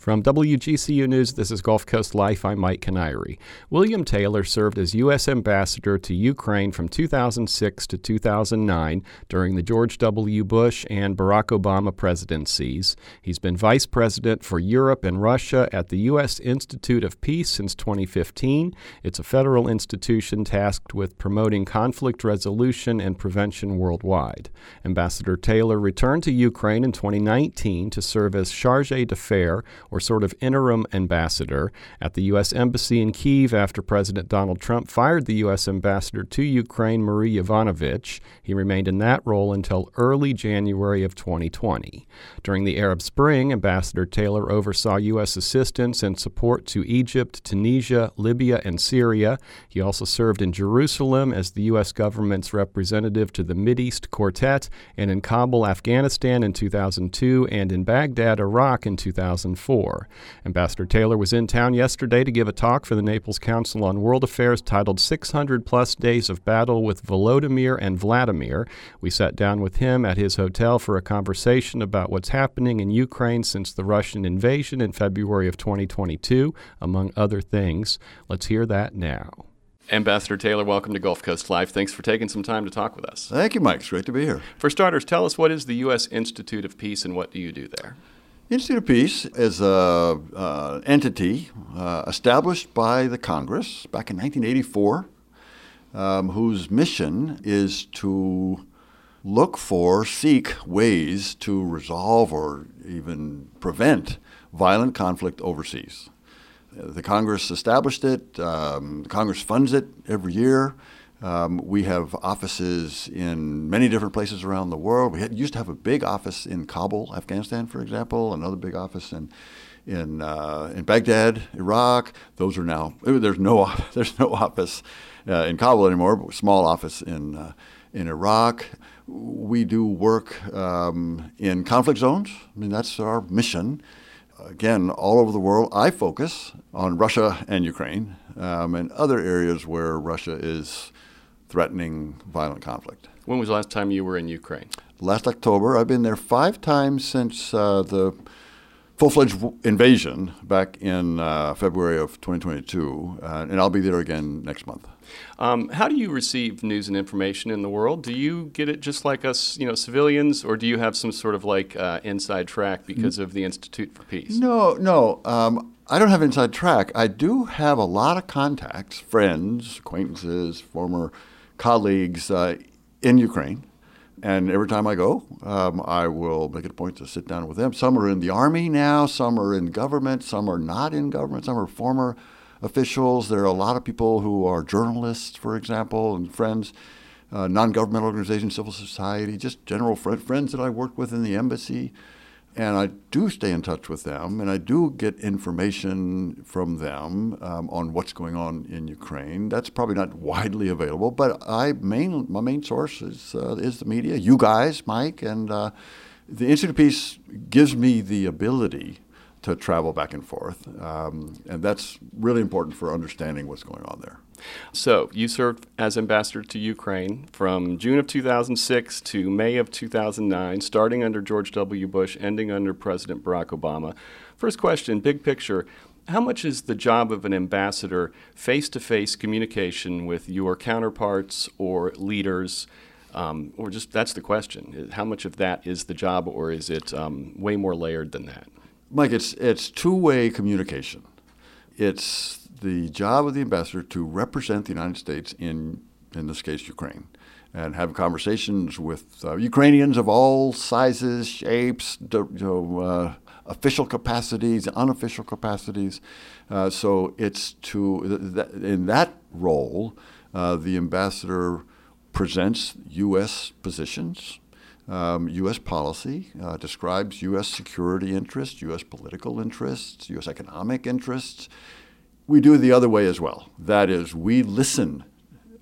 From WGCU News, this is Gulf Coast Life. I'm Mike Kiniry. William Taylor served as U.S. Ambassador to Ukraine from 2006 to 2009 during the George W. Bush and Barack Obama presidencies. He's been Vice President for Europe and Russia at the U.S. Institute of Peace since 2015. It's a federal institution tasked with promoting conflict resolution and prevention worldwide. Ambassador Taylor returned to Ukraine in 2019 to serve as charge d'affaires or sort of interim ambassador at the U.S. Embassy in Kiev after President Donald Trump fired the U.S. ambassador to Ukraine, Marie Yovanovitch. He remained in that role until early January of 2020. During the Arab Spring, Ambassador Taylor oversaw U.S. assistance and support to Egypt, Tunisia, Libya, and Syria. He also served in Jerusalem as the U.S. government's representative to the Mideast Quartet and in Kabul, Afghanistan in 2002 and in Baghdad, Iraq in 2004. Ambassador Taylor was in town yesterday to give a talk for the Naples Council on World Affairs titled 600 Plus Days of Battle with Volodymyr and Vladimir. We sat down with him at his hotel for a conversation about what's happening in Ukraine since the Russian invasion in February of 2022, among other things. Let's hear that now. Ambassador Taylor, welcome to Gulf Coast Life. Thanks for taking some time to talk with us. Thank you, Mike. It's great to be here. For starters, tell us what is the U.S. Institute of Peace and what do you do there? Institute of Peace is an uh, entity uh, established by the Congress back in 1984, um, whose mission is to look for, seek ways to resolve or even prevent violent conflict overseas. The Congress established it, um, the Congress funds it every year. Um, we have offices in many different places around the world. We had, used to have a big office in Kabul, Afghanistan, for example, another big office in in uh, in Baghdad, Iraq. Those are now there's no there's no office uh, in Kabul anymore, but small office in uh, in Iraq. We do work um, in conflict zones. I mean that's our mission. Again, all over the world. I focus on Russia and Ukraine um, and other areas where Russia is threatening violent conflict. When was the last time you were in Ukraine? Last October. I've been there five times since uh, the full fledged invasion back in uh, February of 2022, uh, and I'll be there again next month. Um, how do you receive news and information in the world? Do you get it just like us, you know, civilians, or do you have some sort of like uh, inside track because of the Institute for Peace? No, no. Um, I don't have inside track. I do have a lot of contacts, friends, acquaintances, former colleagues uh, in Ukraine. And every time I go, um, I will make it a point to sit down with them. Some are in the army now, some are in government, some are not in government, some are former officials. There are a lot of people who are journalists, for example, and friends, uh, non governmental organizations, civil society, just general fr- friends that I worked with in the embassy. And I do stay in touch with them, and I do get information from them um, on what's going on in Ukraine. That's probably not widely available, but I main my main source is uh, is the media. You guys, Mike, and uh, the Institute of Peace gives me the ability to travel back and forth, um, and that's really important for understanding what's going on there. So, you served as ambassador to Ukraine from June of 2006 to May of 2009, starting under George W. Bush, ending under President Barack Obama. First question, big picture. How much is the job of an ambassador face to face communication with your counterparts or leaders? Um, or just that's the question. How much of that is the job, or is it um, way more layered than that? Mike, it's, it's two way communication. It's the job of the ambassador to represent the United States in, in this case, Ukraine, and have conversations with uh, Ukrainians of all sizes, shapes, you know, uh, official capacities, unofficial capacities. Uh, so it's to in that role, uh, the ambassador presents U.S. positions. Um, U.S. policy uh, describes U.S. security interests, U.S. political interests, U.S. economic interests, we do the other way as well. That is, we listen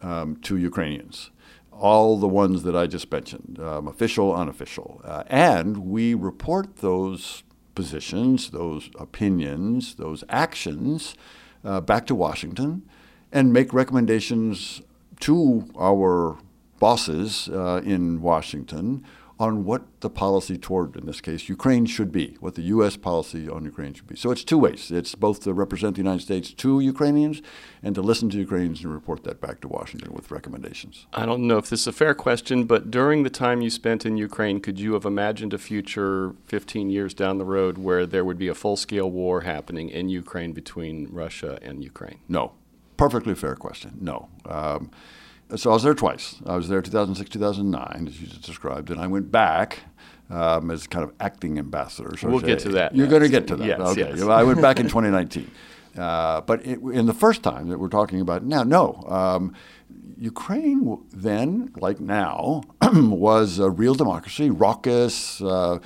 um, to Ukrainians, all the ones that I just mentioned, um, official, unofficial, uh, and we report those positions, those opinions, those actions uh, back to Washington and make recommendations to our bosses uh, in Washington on what the policy toward, in this case, Ukraine should be, what the U.S. policy on Ukraine should be. So it's two ways. It's both to represent the United States to Ukrainians and to listen to Ukrainians and report that back to Washington with recommendations. I don't know if this is a fair question, but during the time you spent in Ukraine, could you have imagined a future 15 years down the road where there would be a full scale war happening in Ukraine between Russia and Ukraine? No. Perfectly fair question. No. Um, so I was there twice. I was there 2006, 2009, as you just described, and I went back um, as kind of acting ambassador. So we'll get to that. You're going to get to that. Yes, okay. Yes. I went back in 2019. Uh, but it, in the first time that we're talking about now, no. Um, Ukraine then, like now, was a real democracy, raucous, uh,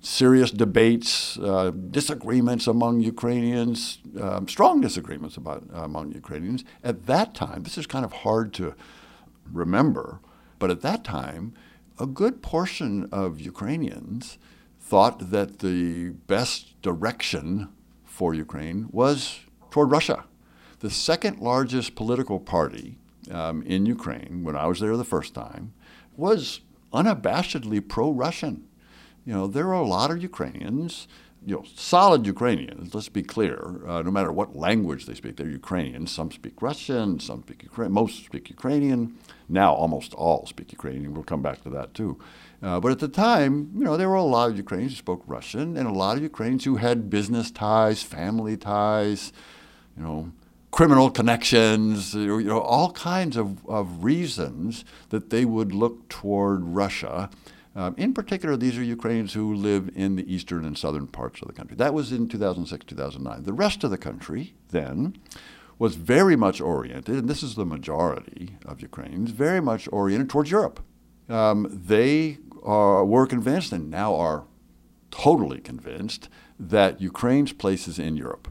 serious debates, uh, disagreements among Ukrainians, um, strong disagreements about, uh, among Ukrainians. At that time, this is kind of hard to remember, but at that time, a good portion of Ukrainians thought that the best direction for Ukraine was toward Russia. The second largest political party um, in Ukraine, when I was there the first time, was unabashedly pro Russian. You know, there are a lot of Ukrainians you know, solid Ukrainians, let's be clear, uh, no matter what language they speak, they're Ukrainians. Some speak Russian, some speak Ukrainian, most speak Ukrainian. Now almost all speak Ukrainian. We'll come back to that too. Uh, but at the time, you know, there were a lot of Ukrainians who spoke Russian and a lot of Ukrainians who had business ties, family ties, you know, criminal connections, you know, all kinds of, of reasons that they would look toward Russia um, in particular, these are Ukrainians who live in the eastern and southern parts of the country. That was in 2006, 2009. The rest of the country then was very much oriented, and this is the majority of Ukrainians, very much oriented towards Europe. Um, they are, were convinced, and now are totally convinced, that Ukraine's place is in Europe.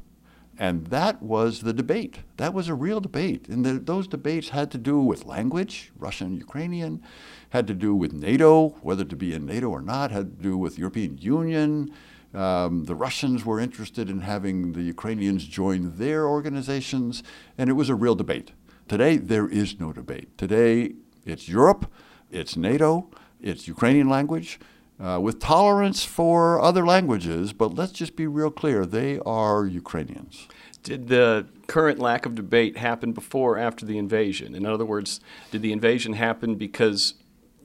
And that was the debate. That was a real debate. And the, those debates had to do with language, Russian, Ukrainian, had to do with NATO, whether to be in NATO or not, had to do with European Union. Um, the Russians were interested in having the Ukrainians join their organizations, and it was a real debate. Today, there is no debate. Today, it's Europe, it's NATO, it's Ukrainian language, uh, with tolerance for other languages, but let's just be real clear they are Ukrainians. Did the current lack of debate happen before or after the invasion? In other words, did the invasion happen because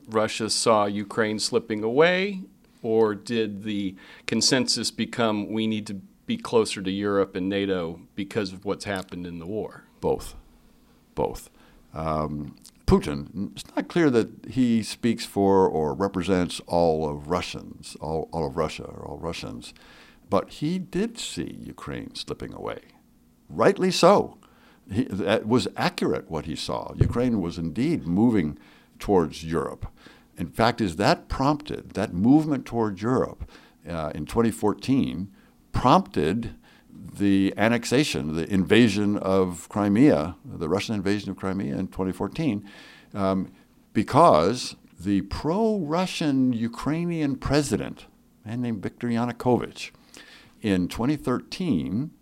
Russia saw Ukraine slipping away, or did the consensus become we need to be closer to Europe and NATO because of what's happened in the war? Both. Both. Um, Putin, it's not clear that he speaks for or represents all of Russians, all, all of Russia or all Russians, but he did see Ukraine slipping away. Rightly so. He, that was accurate what he saw. Ukraine was indeed moving towards Europe. In fact, is that prompted, that movement towards Europe uh, in 2014 prompted the annexation, the invasion of Crimea, the Russian invasion of Crimea in 2014, um, because the pro Russian Ukrainian president, a man named Viktor Yanukovych, in 2013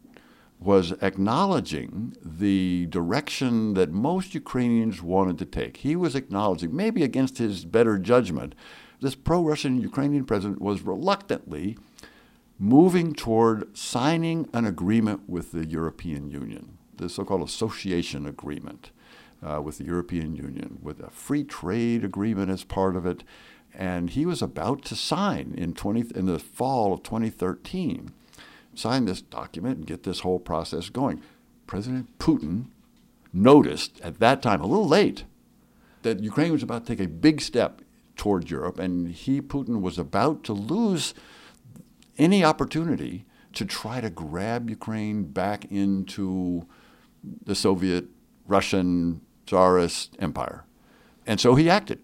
was acknowledging the direction that most Ukrainians wanted to take. He was acknowledging, maybe against his better judgment, this pro Russian Ukrainian president was reluctantly moving toward signing an agreement with the European Union, the so called association agreement uh, with the European Union, with a free trade agreement as part of it. And he was about to sign in, 20, in the fall of 2013, sign this document and get this whole process going. President Putin noticed at that time, a little late, that Ukraine was about to take a big step toward Europe, and he, Putin, was about to lose any opportunity to try to grab Ukraine back into the Soviet, Russian, Tsarist empire. And so he acted.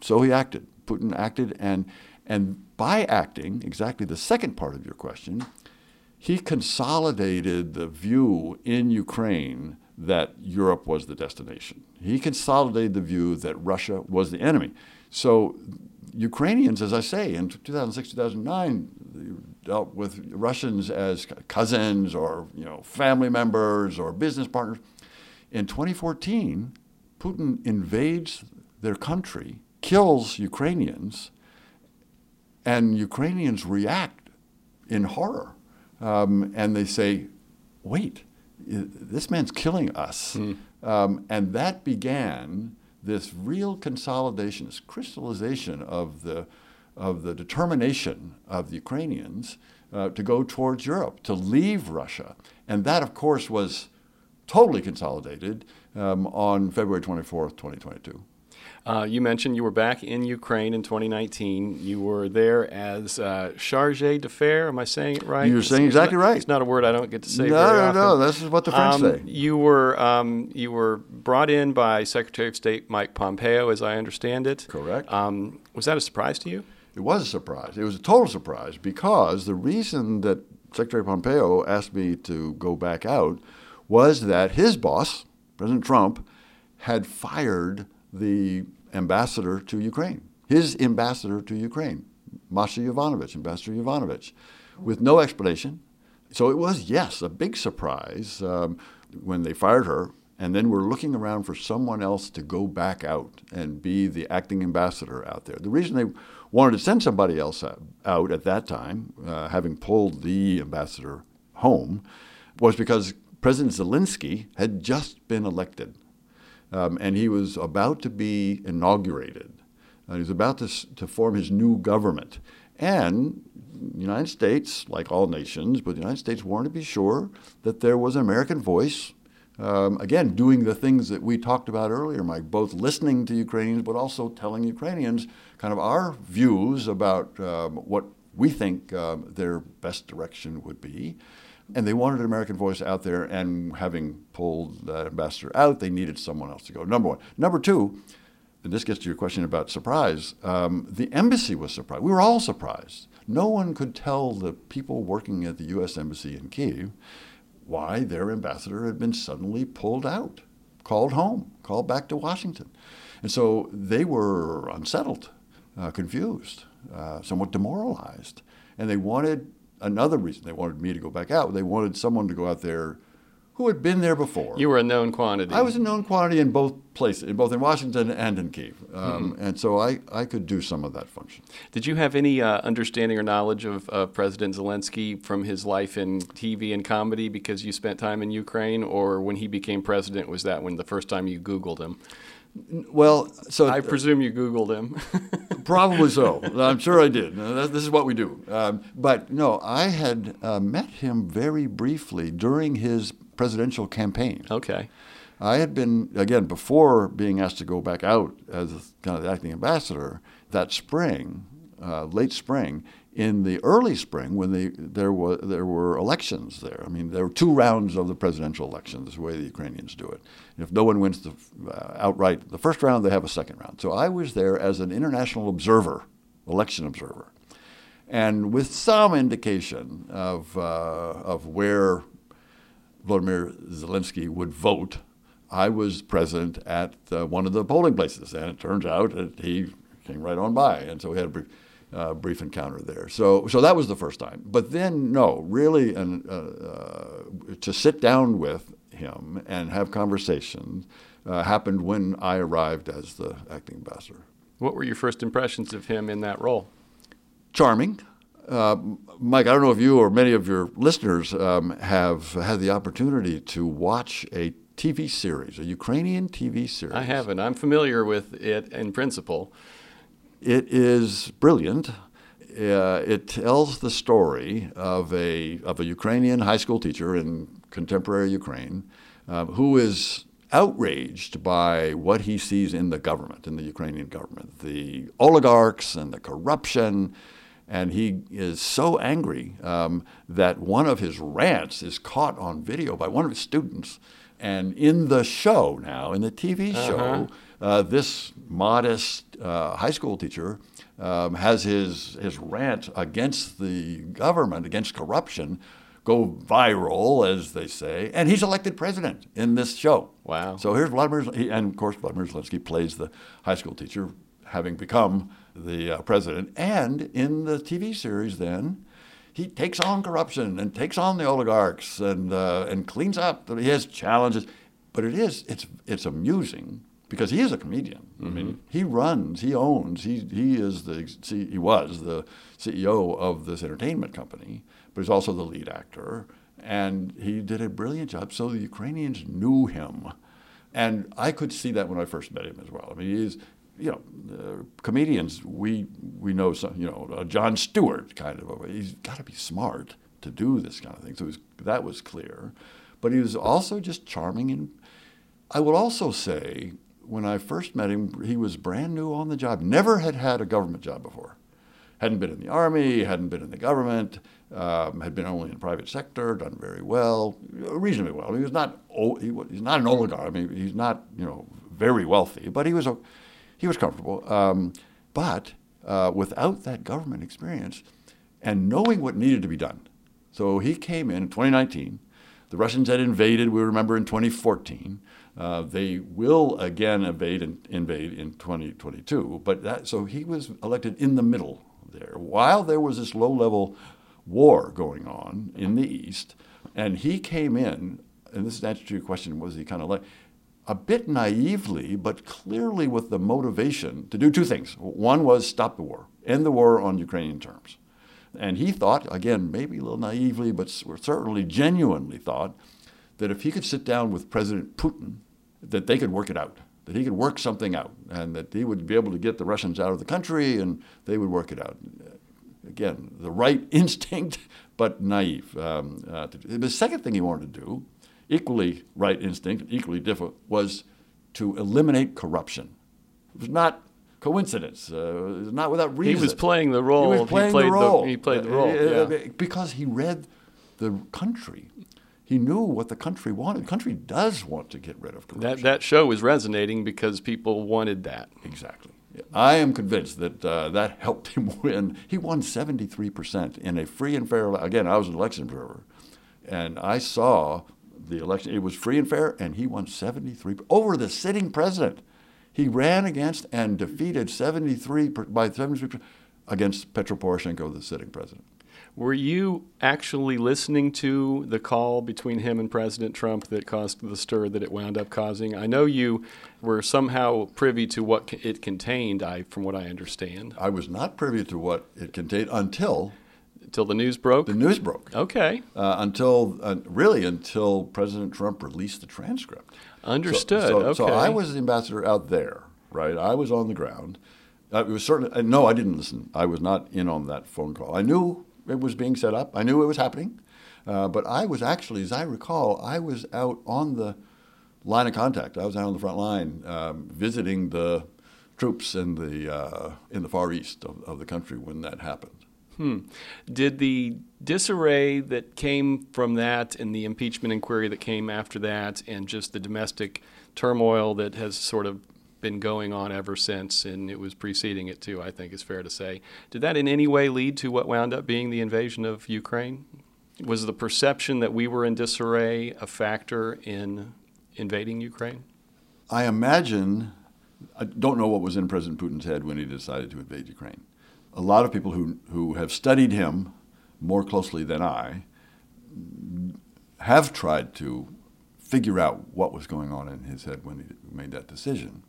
So he acted. Putin acted, and, and by acting, exactly the second part of your question, he consolidated the view in Ukraine that Europe was the destination. He consolidated the view that Russia was the enemy. So Ukrainians, as I say, in 2006, 2009, dealt with Russians as cousins or you know family members or business partners. In 2014, Putin invades their country, kills Ukrainians, And Ukrainians react in horror. Um, and they say, wait, this man's killing us. Mm. Um, and that began this real consolidation, this crystallization of the, of the determination of the Ukrainians uh, to go towards Europe, to leave Russia. And that, of course, was totally consolidated um, on February 24th, 2022. Uh, you mentioned you were back in Ukraine in 2019. You were there as uh, chargé d'affaires. Am I saying it right? You're saying exactly not, right. It's not a word I don't get to say. No, very no, often. no. This is what the French um, say. You were um, you were brought in by Secretary of State Mike Pompeo, as I understand it. Correct. Um, was that a surprise to you? It was a surprise. It was a total surprise because the reason that Secretary Pompeo asked me to go back out was that his boss, President Trump, had fired the ambassador to Ukraine, his ambassador to Ukraine, Masha Yovanovitch, Ambassador Yovanovitch, with no explanation. So it was, yes, a big surprise um, when they fired her. And then we're looking around for someone else to go back out and be the acting ambassador out there. The reason they wanted to send somebody else out at that time, uh, having pulled the ambassador home, was because President Zelensky had just been elected um, and he was about to be inaugurated. Uh, he was about to, to form his new government. And the United States, like all nations, but the United States wanted to be sure that there was an American voice, um, again, doing the things that we talked about earlier, Mike, both listening to Ukrainians, but also telling Ukrainians kind of our views about um, what we think um, their best direction would be. And they wanted an American voice out there, and having pulled that ambassador out, they needed someone else to go. Number one. Number two, and this gets to your question about surprise, um, the embassy was surprised. We were all surprised. No one could tell the people working at the U.S. Embassy in Kiev why their ambassador had been suddenly pulled out, called home, called back to Washington. And so they were unsettled, uh, confused, uh, somewhat demoralized. And they wanted another reason they wanted me to go back out. They wanted someone to go out there who had been there before. You were a known quantity. I was a known quantity in both places, in both in Washington and in Kiev, um, mm-hmm. and so I, I could do some of that function. Did you have any uh, understanding or knowledge of uh, President Zelensky from his life in TV and comedy because you spent time in Ukraine, or when he became president, was that when the first time you Googled him? Well, so I presume you Googled him. probably so. I'm sure I did. This is what we do. Um, but no, I had uh, met him very briefly during his presidential campaign. Okay. I had been again before being asked to go back out as kind of the acting ambassador that spring, uh, late spring in the early spring when they, there, was, there were elections there. I mean, there were two rounds of the presidential elections, the way the Ukrainians do it. If no one wins the, uh, outright the first round, they have a second round. So I was there as an international observer, election observer, and with some indication of, uh, of where Vladimir Zelensky would vote. I was present at uh, one of the polling places, and it turns out that he came right on by, and so we had a uh, brief encounter there. So, so that was the first time. But then, no, really, and uh, uh, to sit down with him and have conversations uh, happened when I arrived as the acting ambassador. What were your first impressions of him in that role? Charming. Uh, Mike, I don't know if you or many of your listeners um, have had the opportunity to watch a TV series, a Ukrainian TV series. I haven't. I'm familiar with it in principle. It is brilliant. Uh, it tells the story of a, of a Ukrainian high school teacher in contemporary Ukraine uh, who is outraged by what he sees in the government, in the Ukrainian government, the oligarchs and the corruption. And he is so angry um, that one of his rants is caught on video by one of his students. And in the show now, in the TV uh-huh. Uh, this modest uh, high school teacher um, has his, his rant against the government, against corruption, go viral, as they say, and he's elected president in this show. Wow. So here's Vladimir, and of course, Vladimir Zelensky plays the high school teacher, having become the uh, president. And in the TV series, then, he takes on corruption and takes on the oligarchs and, uh, and cleans up. He has challenges. But it is, it's, it's amusing because he is a comedian. Mm-hmm. I mean, he runs, he owns, he he is the he was the CEO of this entertainment company, but he's also the lead actor, and he did a brilliant job. So the Ukrainians knew him, and I could see that when I first met him as well. I mean, he's you know, uh, comedians we we know some, you know, uh, Jon Stewart kind of. A, he's got to be smart to do this kind of thing. So was, that was clear, but he was also just charming and. I will also say when I first met him, he was brand new on the job, never had had a government job before. Hadn't been in the army, hadn't been in the government, um, had been only in the private sector, done very well, reasonably well. He was not he was, he's not an oligarch. I mean, he's not you know very wealthy, but he was a, he was comfortable. Um, but uh, without that government experience and knowing what needed to be done, so he came in in 2019. The Russians had invaded. We remember in 2014. Uh, they will again invade in, invade in 2022. But that, so he was elected in the middle there, while there was this low-level war going on in the east, and he came in. And this is answer to your question: Was he kind of like a bit naively, but clearly with the motivation to do two things? One was stop the war, end the war on Ukrainian terms. And he thought, again, maybe a little naively, but certainly genuinely thought, that if he could sit down with President Putin, that they could work it out, that he could work something out, and that he would be able to get the Russians out of the country and they would work it out. Again, the right instinct, but naive. Um, uh, the second thing he wanted to do, equally right instinct, equally different, was to eliminate corruption. It was not coincidence. Uh, it was not without reason. He was playing the role. He playing he played the role. The, he played the role. Uh, yeah. Because he read the country. He knew what the country wanted. The country does want to get rid of corruption. That, that show was resonating because people wanted that. Exactly. I am convinced that uh, that helped him win. He won 73% in a free and fair Again, I was an election observer, and I saw the election. It was free and fair, and he won 73 over the sitting president. He ran against and defeated 73 by 73 against Petro Poroshenko, the sitting president. Were you actually listening to the call between him and President Trump that caused the stir that it wound up causing? I know you were somehow privy to what it contained, I, from what I understand. I was not privy to what it contained until until the news broke. The news broke. Okay. Uh, until uh, really until President Trump released the transcript. Understood. So, so, okay. so I was the ambassador out there, right? I was on the ground. Uh, it was certainly no, I didn't listen. I was not in on that phone call. I knew it was being set up. I knew it was happening, uh, but I was actually, as I recall, I was out on the line of contact. I was out on the front line um, visiting the troops in the uh, in the far east of, of the country when that happened. Hmm. Did the disarray that came from that and the impeachment inquiry that came after that and just the domestic turmoil that has sort of been going on ever since, and it was preceding it too, I think is fair to say. Did that in any way lead to what wound up being the invasion of Ukraine? Was the perception that we were in disarray a factor in invading Ukraine? I imagine, I don't know what was in President Putin's head when he decided to invade Ukraine. A lot of people who, who have studied him more closely than I have tried to figure out what was going on in his head when he made that decision.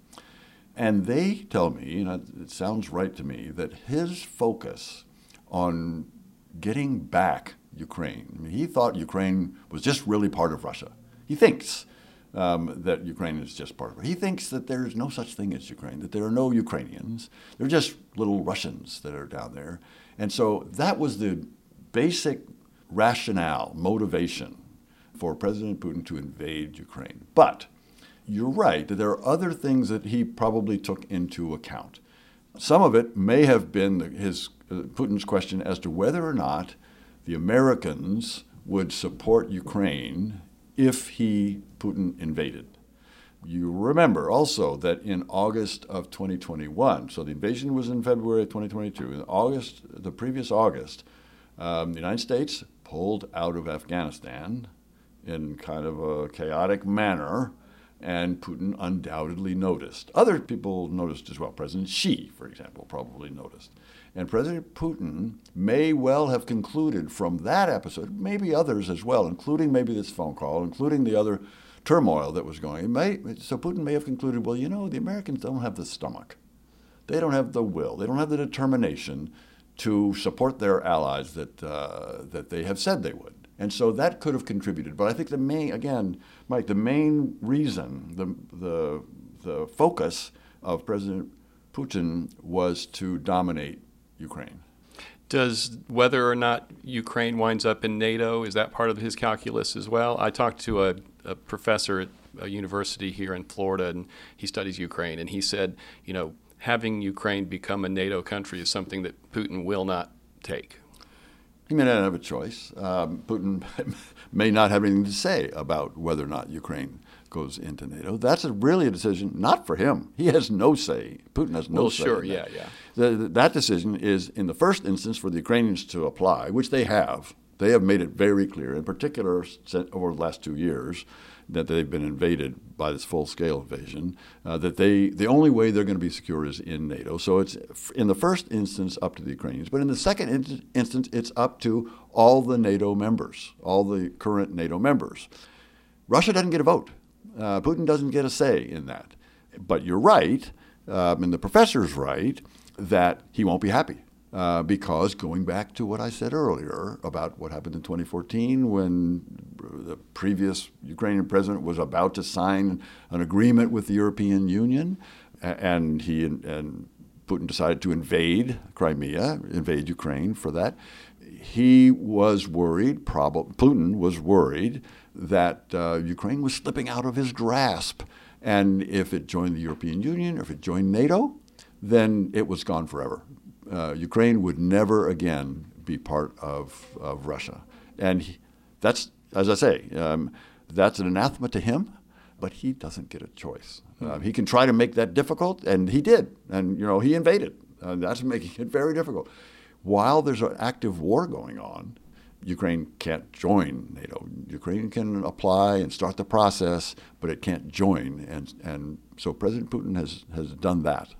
And they tell me, and it sounds right to me, that his focus on getting back Ukraine, I mean, he thought Ukraine was just really part of Russia. He thinks um, that Ukraine is just part of it. He thinks that there's no such thing as Ukraine, that there are no Ukrainians. They're just little Russians that are down there. And so that was the basic rationale, motivation for President Putin to invade Ukraine. But you're right there are other things that he probably took into account. Some of it may have been his uh, Putin's question as to whether or not the Americans would support Ukraine if he Putin invaded. You remember also that in August of 2021, so the invasion was in February of 2022. In August, the previous August, um, the United States pulled out of Afghanistan in kind of a chaotic manner and Putin undoubtedly noticed. Other people noticed as well. President Xi, for example, probably noticed. And President Putin may well have concluded from that episode, maybe others as well, including maybe this phone call, including the other turmoil that was going. So Putin may have concluded, well, you know, the Americans don't have the stomach, they don't have the will, they don't have the determination to support their allies that uh, that they have said they would. And so that could have contributed. But I think the main, again, Mike, the main reason, the the the focus of President Putin was to dominate Ukraine. Does whether or not Ukraine winds up in NATO is that part of his calculus as well? I talked to a, a professor at a university here in Florida, and he studies Ukraine, and he said, you know, having Ukraine become a NATO country is something that Putin will not take. He may not have a choice. Um, Putin may not have anything to say about whether or not Ukraine goes into NATO. That's a, really a decision not for him. He has no say. Putin has no well, say. sure, yeah, yeah. The, that decision is, in the first instance, for the Ukrainians to apply, which they have. They have made it very clear, in particular over the last two years, that they've been invaded by this full-scale invasion. Uh, that they the only way they're going to be secure is in NATO. So it's in the first instance up to the Ukrainians, but in the second in- instance, it's up to all the NATO members, all the current NATO members. Russia doesn't get a vote. Uh, Putin doesn't get a say in that. But you're right, um, and the professor's right, that he won't be happy. Uh, because going back to what I said earlier about what happened in 2014 when the previous Ukrainian president was about to sign an agreement with the European Union, and he and Putin decided to invade Crimea, invade Ukraine for that. He was worried, probably Putin was worried that uh, Ukraine was slipping out of his grasp. And if it joined the European Union or if it joined NATO, then it was gone forever. Uh, Ukraine would never again be part of, of Russia. And he, that's, as I say, um, that's an anathema to him, but he doesn't get a choice. Uh, he can try to make that difficult, and he did. And, you know, he invaded. Uh, that's making it very difficult. While there's an active war going on, Ukraine can't join NATO. Ukraine can apply and start the process, but it can't join. And, and so President Putin has, has done that.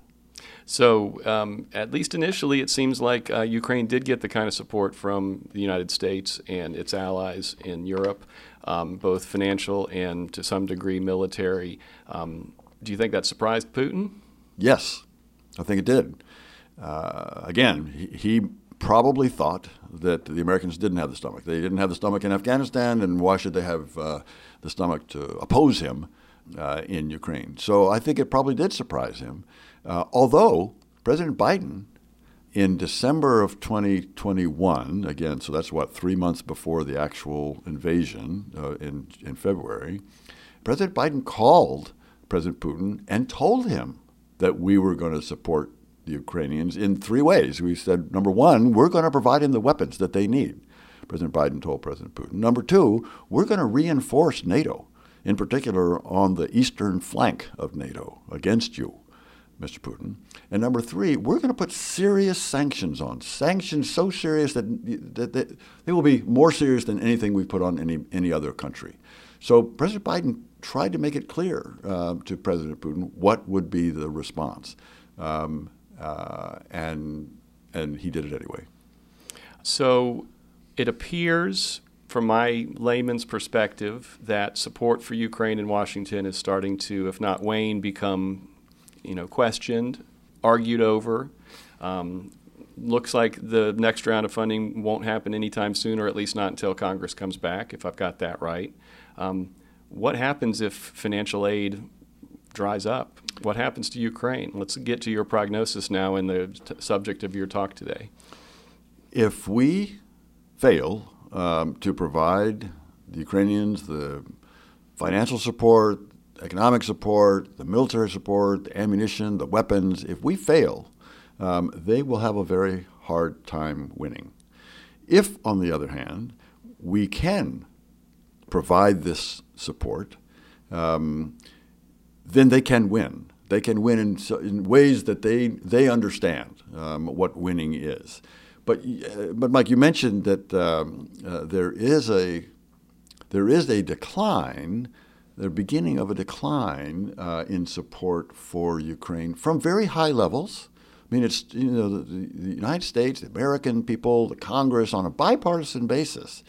So, um, at least initially, it seems like uh, Ukraine did get the kind of support from the United States and its allies in Europe, um, both financial and to some degree military. Um, do you think that surprised Putin? Yes, I think it did. Uh, again, he, he probably thought that the Americans didn't have the stomach. They didn't have the stomach in Afghanistan, and why should they have uh, the stomach to oppose him uh, in Ukraine? So I think it probably did surprise him. Uh, although President Biden, in December of 2021, again, so that's what, three months before the actual invasion uh, in, in February, President Biden called President Putin and told him that we were going to support the Ukrainians in three ways. We said, number one, we're going to provide them the weapons that they need. President Biden told President Putin. Number two, we're going to reinforce NATO, in particular on the eastern flank of NATO against you. Mr. Putin. And number three, we're going to put serious sanctions on. Sanctions so serious that, that, that, they will be more serious than anything we've put on any, any other country. So President Biden tried to make it clear uh, to President Putin what would be the response. Um, uh, and, and he did it anyway. So it appears, from my layman's perspective, that support for Ukraine in Washington is starting to, if not wane, become you know, questioned, argued over. Um, looks like the next round of funding won't happen anytime soon, or at least not until Congress comes back, if I've got that right. Um, what happens if financial aid dries up? What happens to Ukraine? Let's get to your prognosis now in the t- subject of your talk today. If we fail um, to provide the Ukrainians the financial support, economic support, the military support, the ammunition, the weapons, if we fail, um, they will have a very hard time winning. If, on the other hand, we can provide this support, um, then they can win. They can win in, in ways that they, they understand um, what winning is. But, uh, but Mike, you mentioned that um, uh, there is a there is a decline the beginning of a decline uh, in support for Ukraine from very high levels. I mean, it's you know the, the, United States, the American people, the Congress, on a bipartisan basis,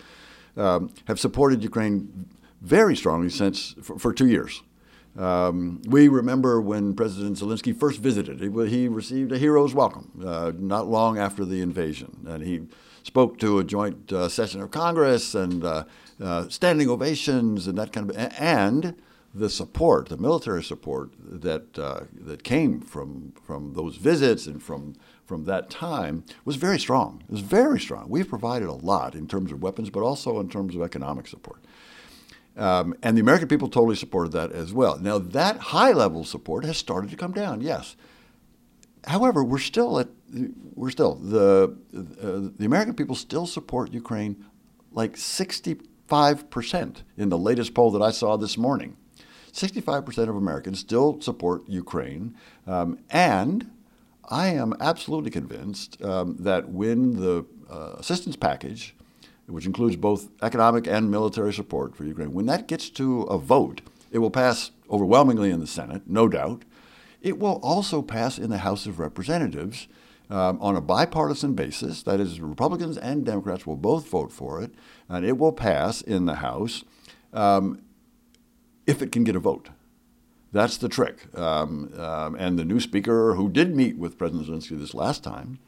um, have supported Ukraine very strongly since for, for two years. Um, we remember when President Zelensky first visited, he, he received a hero's welcome uh, not long after the invasion. And he spoke to a joint uh, session of Congress and uh, uh standing ovations and that kind of, and the support, the military support that, uh, that came from, from those visits and from, from that time was very strong. It was very strong. We've provided a lot in terms of weapons, but also in terms of economic support. Um, and the American people totally supported that as well. Now, that high level support has started to come down, yes. However, we're still at, we're still, the, uh, the American people still support Ukraine like 65% in the latest poll that I saw this morning. 65% of Americans still support Ukraine. Um, and I am absolutely convinced um, that when the uh, assistance package which includes both economic and military support for Ukraine, when that gets to a vote, it will pass overwhelmingly in the Senate, no doubt. It will also pass in the House of Representatives um, on a bipartisan basis. That is, Republicans and Democrats will both vote for it, and it will pass in the House um, if it can get a vote. That's the trick. Um, um and the new speaker, who did meet with President Zelensky this last time,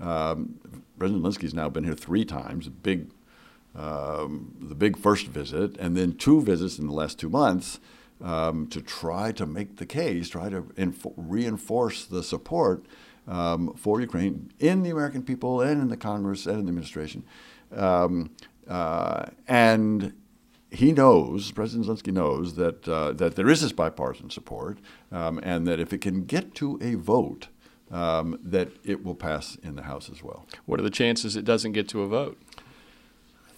um, President Zelensky's now been here three times, a big um, the big first visit, and then two visits in the last two months um, to try to make the case, try to inf- reinforce the support um, for Ukraine in the American people and in the Congress and in the administration. Um, uh, and he knows, President Zelensky knows that uh, that there is this bipartisan support, um, and that if it can get to a vote, um, that it will pass in the House as well. What are the chances it doesn't get to a vote?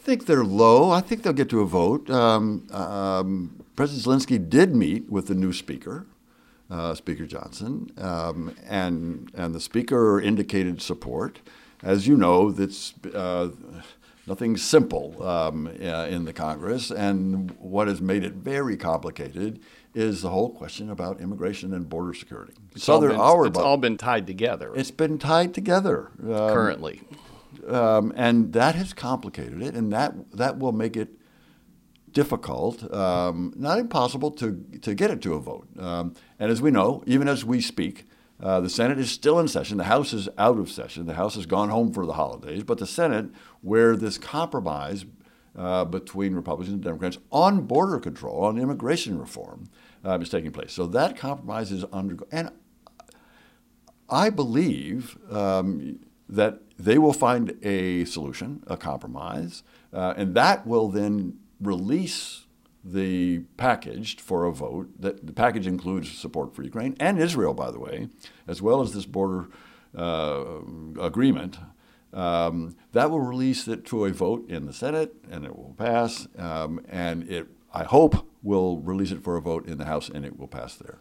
I think they're low. I think they'll get to a vote. Um, um, President Zelensky did meet with the new speaker, uh, Speaker Johnson, um, and and the speaker indicated support. As you know, that's uh, nothing simple um, uh, in the Congress, and what has made it very complicated is the whole question about immigration and border security. It's, all been, it's all been, tied together. It's been tied together um, currently um, and that has complicated it, and that that will make it difficult, um, not impossible, to to get it to a vote. Um, and as we know, even as we speak, uh, the Senate is still in session. The House is out of session. The House has gone home for the holidays, but the Senate, where this compromise uh, between Republicans and Democrats on border control, on immigration reform, uh, is taking place. So that compromise is undergoing, and I believe um, that they will find a solution, a compromise, uh, and that will then release the package for a vote. That the package includes support for Ukraine and Israel, by the way, as well as this border uh, agreement. Um, that will release it to a vote in the Senate, and it will pass. Um, and it, I hope, will release it for a vote in the House, and it will pass there.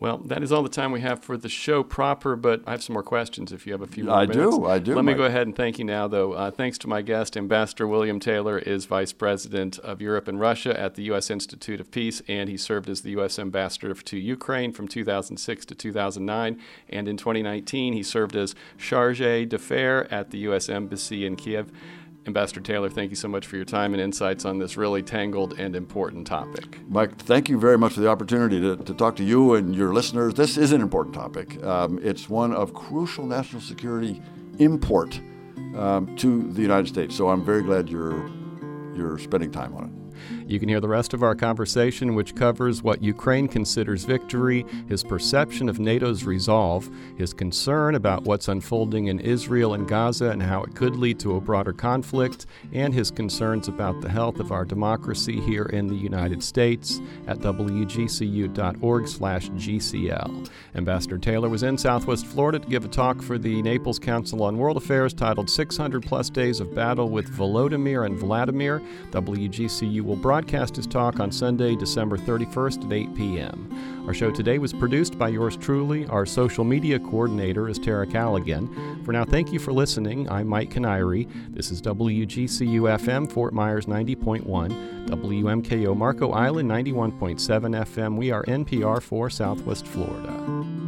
Well, that is all the time we have for the show proper, but I have some more questions if you have a few more I minutes. do, I do. Let me go ahead and thank you now, though. Uh, thanks to my guest, Ambassador William Taylor is Vice President of Europe and Russia at the U.S. Institute of Peace, and he served as the U.S. Ambassador to Ukraine from 2006 to 2009. And in 2019, he served as Charge d'Affaires at the U.S. Embassy in Kiev. Ambassador Taylor, thank you so much for your time and insights on this really tangled and important topic. Mike, thank you very much for the opportunity to, to talk to you and your listeners. This is an important topic. Um, it's one of crucial national security import um, to the United States. So I'm very glad you're you're spending time on it. You can hear the rest of our conversation, which covers what Ukraine considers victory, his perception of NATO's resolve, his concern about what's unfolding in Israel and Gaza and how it could lead to a broader conflict, and his concerns about the health of our democracy here in the United States at wgcu.org/gcl. Ambassador Taylor was in Southwest Florida to give a talk for the Naples Council on World Affairs titled 600 Plus Days of Battle with Volodymyr and Vladimir. WGCU will broadcast his talk on Sunday, December 31st at 8 p.m. Our show today was produced by yours truly. Our social media coordinator is Tara Callaghan. For now, thank you for listening. I'm Mike Kiniry. This is WGCU FM, Fort Myers 90.1, WMKO Marco Island 91.7 FM. We are NPR for Southwest Florida.